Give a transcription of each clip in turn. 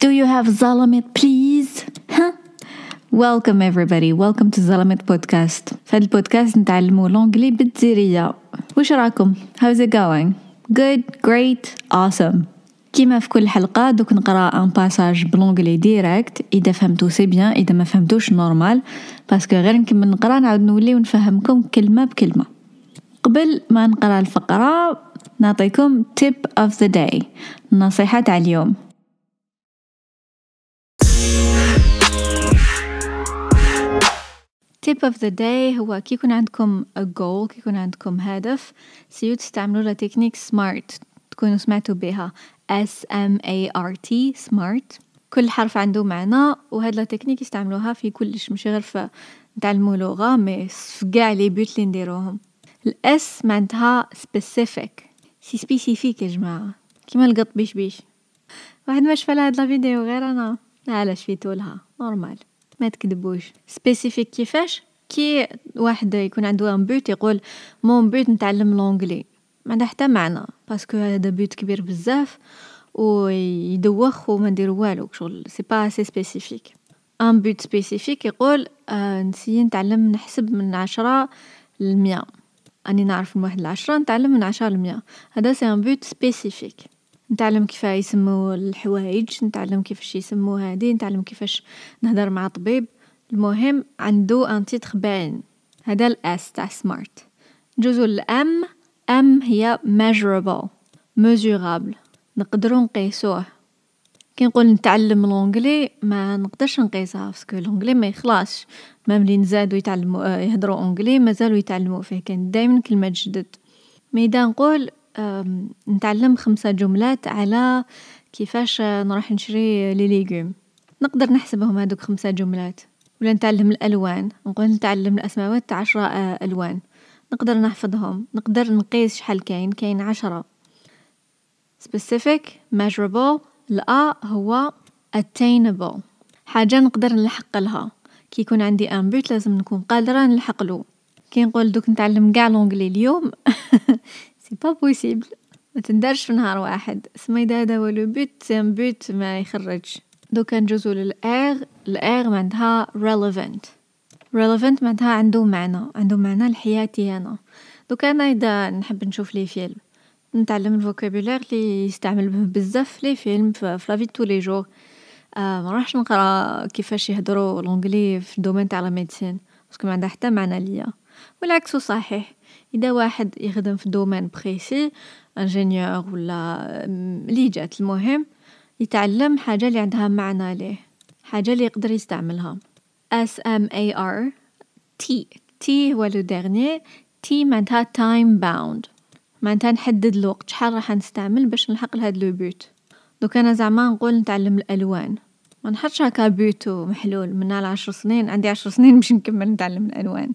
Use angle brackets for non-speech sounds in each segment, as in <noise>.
Do you have Zalamet please? Huh? Welcome everybody, welcome to Zalamet podcast. في هذا البودكاست نتعلموا l'anglais بالجزيرية. وش راكم؟ How's it going? Good, great, awesome. كيما في كل حلقة دوك نقرا un passage ب l'anglais direct اذا فهمتو c'est bien اذا ما فهمتوش normal parce que غير نكمل نقرا نعاود نولي ونفهمكم كلمة بكلمة قبل ما نقرا الفقرة نعطيكم tip of the day النصيحة تاع اليوم tip of the day هو كي يكون عندكم a goal كي يكون عندكم هدف. سيو تستعملوا la technique smart تكونوا سمعتوا بها. S M A R T smart. كل حرف عنده معنى وهاد la technique يستعملوها في كلش مش غير في نتعلموا لغة mais في كاع les buts اللي نديروهم. ال S معناتها specific. c'est spécifique يا جماعة. كيما القط بيش بيش. واحد ما شفى هاد la vidéo غير أنا. لا شفيتو لها normal. ما تكذبوش. spécifique كيفاش؟ كي واحد يكون عنده un but يقول mon but نتعلم l'anglais ما عنده حتى معنى parce que هذا but كبير بزاف ويدوخ وما ندير والو شغل c'est pas c'est spécifique un but spécifique يقول آه نسي نتعلم نحسب من عشرة للمية أني نعرف من واحد لعشرة نتعلم من عشرة للمية هذا c'est un but spécifique نتعلم كيف يسمو الحوايج نتعلم كيفاش يسمو هادي نتعلم كيفاش نهدر مع طبيب. المهم عنده un titre باين هذا ال S تاع smart. جزء ال M M هي measurable measurable نقدروا نقيسوه. كي نقول نتعلم l'anglais ما نقدرش نقيسها parce que l'anglais ما يخلاصش. ما ملي نزادوا يتعلموا يهضروا anglais مازالوا يتعلموا فيه كان دائما كلمة جدد. mais نقول نتعلم خمسة جملات على كيفاش نروح نشري les légumes. نقدر نحسبهم هذوك خمسة جملات. ولا نتعلم الألوان. نقول نتعلم الأسماوات عشرة ألوان. نقدر نحفظهم. نقدر نقيس شحال كاين. كاين عشرة. Specific measurable. ال A هو attainable. حاجة نقدر نلحق لها. كي يكون عندي un but لازم نكون قادرة نلحق له. كي نقول دوك نتعلم قاع l'anglais اليوم. <laughs> c'est pas possible ما تقدرش في نهار واحد. سما هذا هو le but c'est un but ما يخرج دوكا نجوزو لل R ال R معناتها relevant. Relevant معناتها عنده معنى. عنده معنى لحياتي أنا. دوكا أنا إذا نحب نشوف les films. نتعلم ال vocabulaire اللي يستعمل به بزاف les films في la vie tous les jours آه ما راحش نقرا كيفاش يهضروا l'anglais في ال domaine تاع la médecine parce que ما عندها حتى معنى ليا. والعكس صحيح. إذا واحد يخدم في domaine précis ingénieur ولا اللي جات المهم يتعلم حاجة اللي عندها معنى ليه حاجة اللي يقدر يستعملها. S M A R T. T هو le dernier T معناتها time bound. معناتها نحدد الوقت شحال راح نستعمل باش نلحق لهاد le but دوك أنا زعما نقول نتعلم الألوان. ما نحطش هكا بوت محلول من على عشر سنين عندي عشر سنين باش نكمل نتعلم الألوان.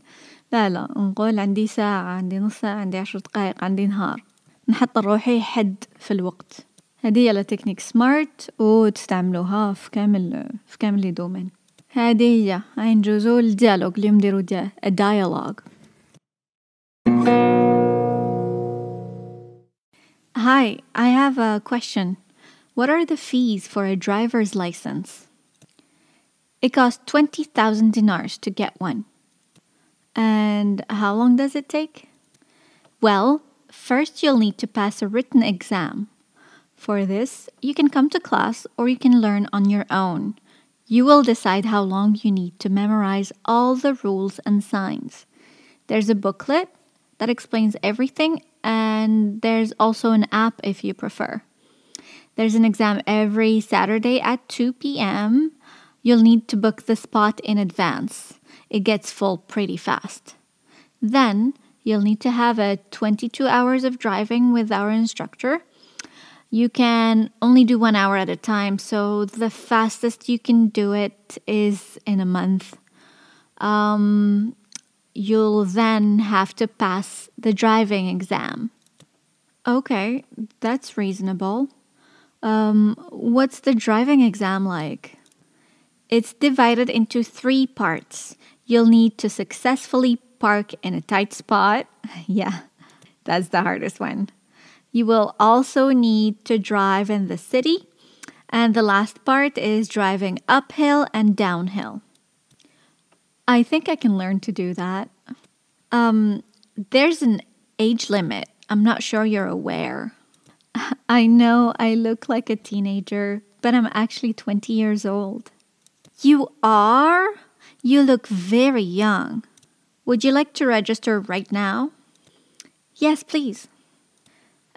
لا لا نقول عندي ساعة عندي نص ساعة عندي عشر دقايق عندي نهار نحط لروحي حد في الوقت هذه هي la technique SMART وتستعملوها في كامل في كامل les domaines هذه هي هاي نجوزو الديالوج اليوم نديرو dialogue Hi, I have a question. What are the fees for a driver's license? It costs 20,000 dinars to get one. And how long does it take? Well, first you'll need to pass a written exam. For this, you can come to class or you can learn on your own. You will decide how long you need to memorize all the rules and signs. There's a booklet that explains everything, and there's also an app if you prefer. There's an exam every Saturday at 2 p.m. You'll need to book the spot in advance. It gets full pretty fast. Then you'll need to have a 22 hours of driving with our instructor. You can only do one hour at a time, so the fastest you can do it is in a month. Um, you'll then have to pass the driving exam. Okay, that's reasonable. Um, what's the driving exam like? It's divided into three parts. You'll need to successfully park in a tight spot. <laughs> yeah, that's the hardest one. You will also need to drive in the city And the last part is driving uphill and downhill. I think I can learn to do that. Um, there's an age limit. I'm not sure you're aware. <laughs> I know I look like a teenager, but I'm actually 20 years old. You are? You look very young. Would you like to register right now? Yes, please.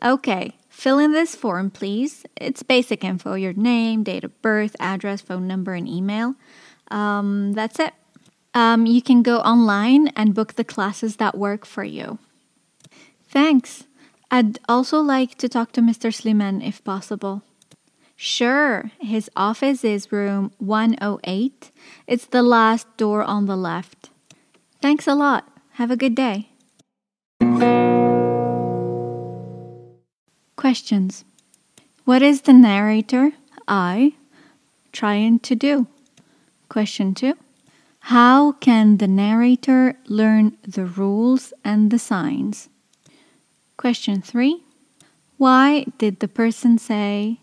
Okay, fill in this form, please. It's basic info your name, date of birth, address, phone number, and email. Um, that's it. Um, you can go online and book the classes that work for you. Thanks. I'd also like to talk to Mr. Sliman if possible. Sure, his office is room 108. It's the last door on the left. Thanks a lot. Have a good day. Questions What is the narrator, I, trying to do? Question 2 How can the narrator learn the rules and the signs? Question 3 Why did the person say,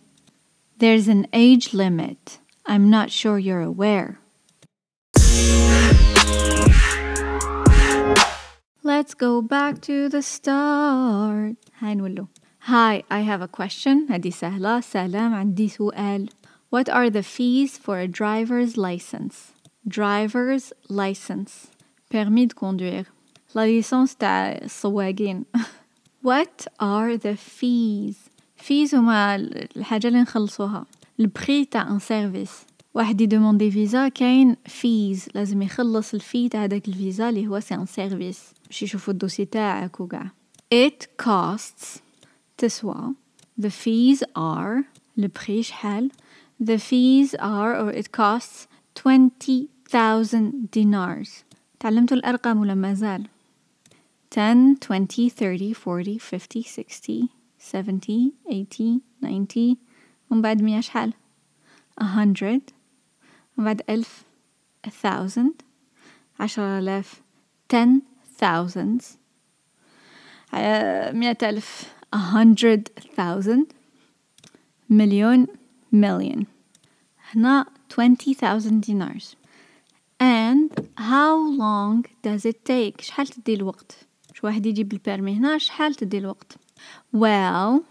There's an age limit? I'm not sure you're aware. Let's go back to the start. هاي نقول Hi, I have a question. هذه سهلة. سلام عندي سؤال. What are the fees for a driver's license? Driver's license. Permis de conduire. La licence تاع <laughs> السواقين. What are the fees? fees هما الحاجة اللي نخلصوها. ال prix تاع un service. واحد يدوموندي فيزا كاين fees لازم يخلص ال fee تاع هداك الفيزا اللي هو c'est un service باش يشوفوا ال dossier تاعك وكاع it costs تسوى the fees are ال prix شحال the fees are or it costs 20,000 dinars. تعلمتوا الأرقام ولا مازال 10 20 30 40 50 60 70 80 90 ومن بعد مية شحال 100 وبعد ألف a thousand. عشرة آلاف ten thousands. مئة ألف a hundred thousand. مليون million. هنا twenty thousand dinars. And how long does it take شحال تدي الوقت؟ واحد يجيب البيرمي هنا؟ شحال تدي الوقت؟ well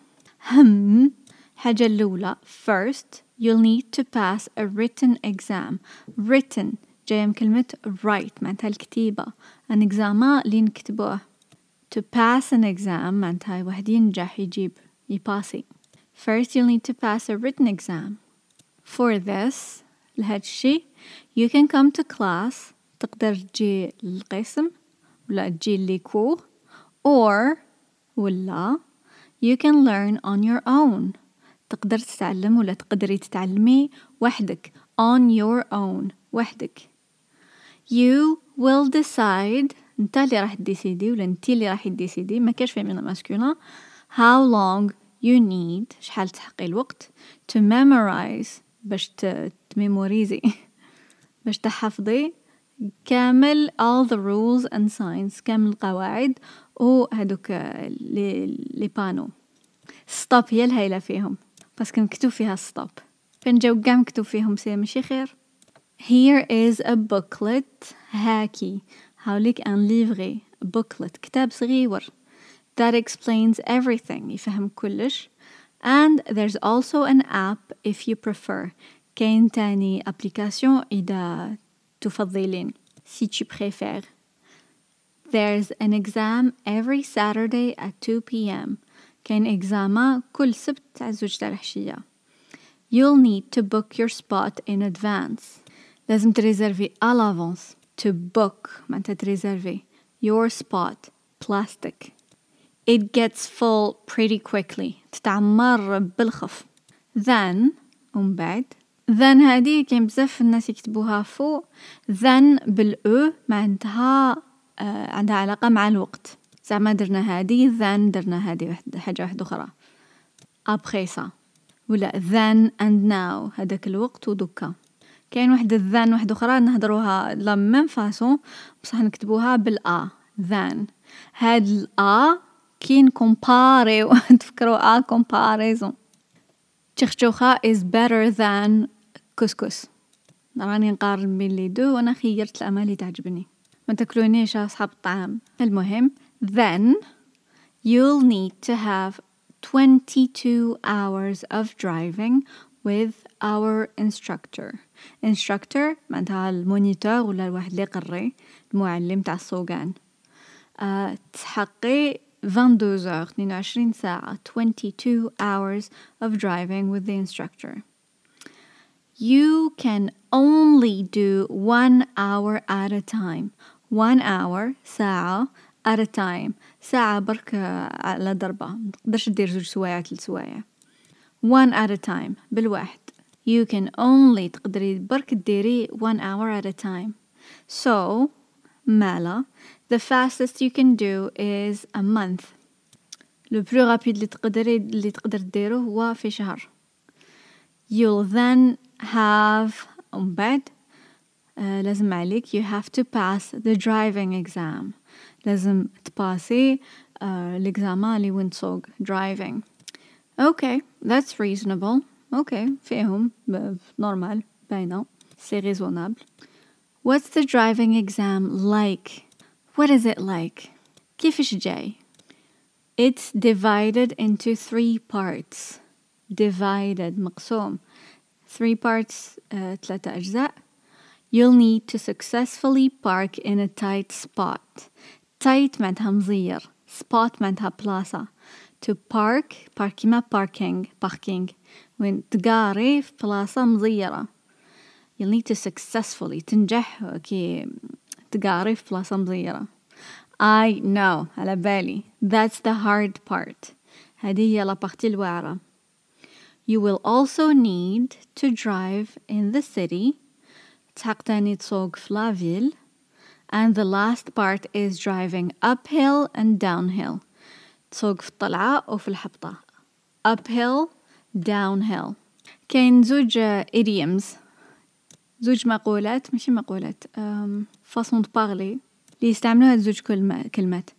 هم الحاجة الأولى first you'll need to pass a written exam written جاية من كلمة write معناتها الكتيبة an exam اللي نكتبوه to pass an exam معناتها واحد ينجح يجيب يباسي first you'll need to pass a written exam for this لهاد الشي you can come to class تقدر تجي للقسم ولا تجي لكور or ولا you can learn on your own. تقدر تتعلم ولا تقدري تتعلمي وحدك. on your own وحدك. you will decide انت اللي راح تديسيدي ولا انت اللي راح تديسيدي. ما كاش فيمينا ماسكولا how long you need شحال تحقي الوقت. to memorize باش تميموريزي. <laughs> باش تحفظي. كامل all the rules and signs كامل القواعد وهدوك les panneaux. stop هي الهيلة فيهم parce que مكتوب فيها stop فين جاو قاع مكتوب فيهم c'est ماشي خير؟ Here is a booklet هاكي. هاوليك ان ليفغي booklet كتاب صغير that explains everything يفهم كلش. And there's also an app if you prefer. كاين تاني application إذا تفضلين si tu préfères There's an exam every Saturday at 2 p.m. كاين إكزاما كل سبت تاع زوج تاع الحشية You'll need to book your spot in advance لازم تريزرفي à l'avance to book معناتها تريزرفي your spot plastic It gets full pretty quickly تتعمر بالخف then ومن بعد then هذه كاين بزاف الناس يكتبوها فوق then بال E معناتها آه عندها علاقة مع الوقت. زعما درنا هادي then درنا هادي واحد حاجة واحدة أخرى. Après ça. ولا then and now. هذاك الوقت ودكا كاين واحد then واحدة أخرى نهضروها la même façon بصح نكتبوها بال A. then هاد ال A كي نكومباريو <laughs> تفكروا A comparaison شخشوخة is better than كسكس. راني نقارن بين les deux وأنا خيرت الأمة اللي تعجبني. ما تاكلونيش أصحاب الطعام. المهم then you'll need to have 22 hours of driving with our instructor. Instructor معناتها المونيتور ولا الواحد اللي يقري؟ المعلم تاع السوقان. أه تحقي 22 heures 22 ساعة 22 hours of driving with the instructor. you can only do one hour at a time one hour ساعة at a time ساعة برك على ضربة متقدرش دير زوج سوايع ثلاث سوايع one at a time بالواحد you can only تقدري برك ديري one hour at a time so مالا the fastest you can do is a month لو بلو رابيد اللي تقدري اللي تقدر ديرو هو في شهر you'll then have ومن بعد uh, لازم عليك you have to pass the driving exam لازم تباسي uh, الاكزامان اللي وين تسوق driving okay that's reasonable okay فيهم normal باينة c'est raisonnable what's the driving exam like what is it like كيفش جاي it's divided into three parts divided مقسوم three parts uh, ثلاثة أجزاء you'll need to successfully park in a tight spot tight معناتها مزير spot معناتها بلاصة to park park كيما parking parking وين تقاري في بلاصة مزيرة you'll need to successfully تنجح كي تقاري في بلاصة مزيرة I know على بالي that's the hard part هذه هي لا بارتي الواعرة You will also need to drive in the city تحق تاني تسوق في لافيل and the last part is driving uphill and downhill تسوق في الطلعة وفي الحبطة uphill downhill كاين زوج idioms زوج مقولات ماشي مقولات فاصون بارلي اللي يستعملوها زوج كلمات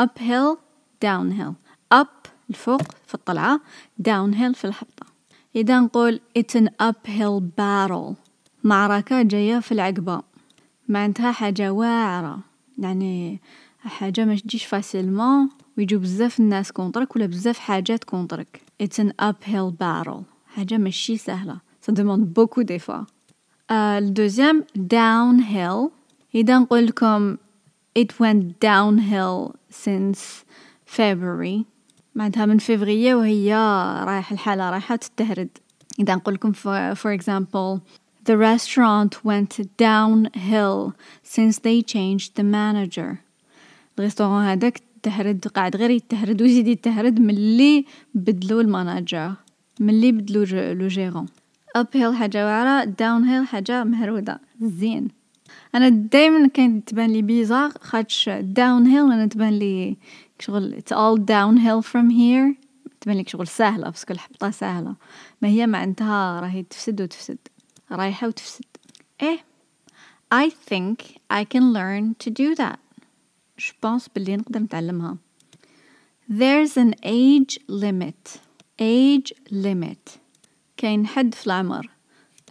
uphill downhill up الفوق في الطلعة downhill في الحبطة إذا نقول it's an uphill battle. معركة جاية في العقبة. معناتها حاجة واعرة. يعني حاجة ما تجيش فاسيلمون ويجو بزاف الناس كونطرك ولا بزاف حاجات كونطرك. It's an uphill battle. حاجة ماشي سهلة. Ça demande beaucoup d'efforts le deuxième downhill. إذا نقول لكم it went downhill since February. معناتها من فبراير وهي رايح الحالة رايحة تتهرد. إذا نقول لكم for, example The restaurant went downhill since they changed the manager. ال restaurant هذاك تهرد قاعد غير يتهرد. ويزيد يتهرد؟ ملي بدلو ال manager. ملي بدلو le gérant. Uphill حاجة واعرة downhill حاجة مهرودة. زين. أنا دائما كان تبان لي bizarre خاطش downhill أنا تبان لي شغل it's all downhill from here. تبان لك شغل سهلة parce que الحبطة سهلة. ما هي معناتها راهي تفسد وتفسد. رايحة وتفسد. إيه I think I can learn to do that. pense بلي نقدر نتعلمها. There's an age limit. Age limit. كاين حد في العمر.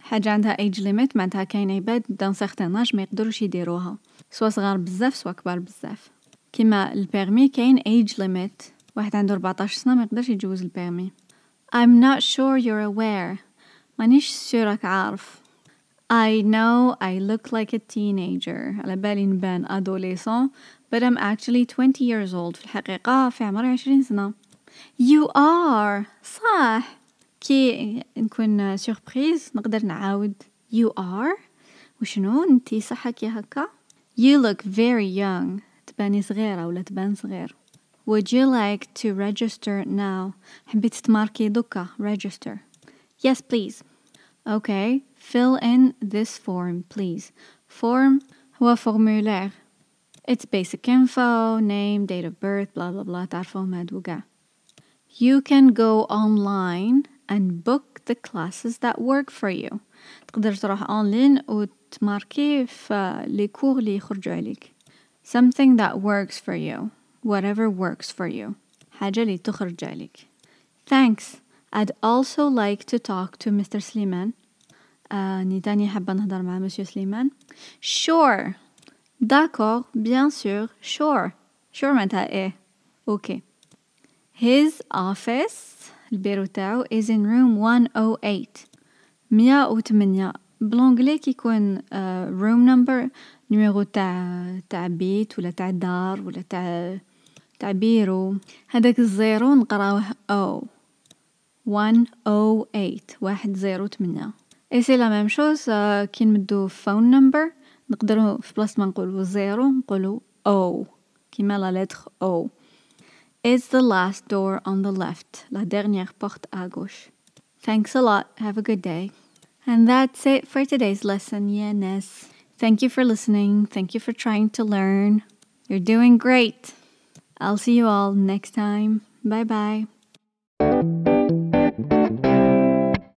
حاجة عندها age limit معناتها كاين عباد d'un certain ما يقدروش يديروها. soit صغار بزاف soit كبار بزاف. كيما ال permis كاين age limit. واحد عنده 14 سنة ما يقدرش يجوز ال permis. I'm not sure you're aware. مانيش sûr ك عارف. I know I look like a teenager. على بالي نبان adolescent. But I'm actually 20 years old. في الحقيقة في عمري 20 سنة. You are. صح. كي نكون surprise نقدر نعاود. You are. وشنو؟ انتي صح كي هكا؟ You look very young. تباني صغيرة ولا تبان صغير Would you like to register now حبيت تماركي دوكا register Yes please Okay fill in this form please form هو formulaire It's basic info, name, date of birth, blah blah blah تعرفوهم هادو قاع You can go online and book the classes that work for you تقدر تروح اونلاين وتماركي في لي كور اللي يخرجوا عليك something that works for you whatever works for you حاجة اللي تخرج عليك thanks I'd also like to talk to Mr. سليمان أني تاني حابة نهضر مع مسيو سليمان Sure D'accord, bien sûr, sure Sure معناتها إيه أوكي His office البيرو تاعو is in room 108 مية وثمانية بلونجلي كيكون room number numéro تاع تاع بيت ولا تاع دار ولا تاع تاع بيرو هذاك ال zéro نقراوه أو 108 واحد زيرو تمنية اي سي لا ميم شوز كي نمدو فون نمبر نقدرو في بلاصة ما نقولو زيرو نقولو أو كيما لا لتر أو It's the last door on the left, la dernière porte à gauche. Thanks a lot. Have a good day. And that's it for today's lesson, Yenes. Thank you for listening. Thank you for trying to learn. You're doing great. I'll see you all next time. Bye bye.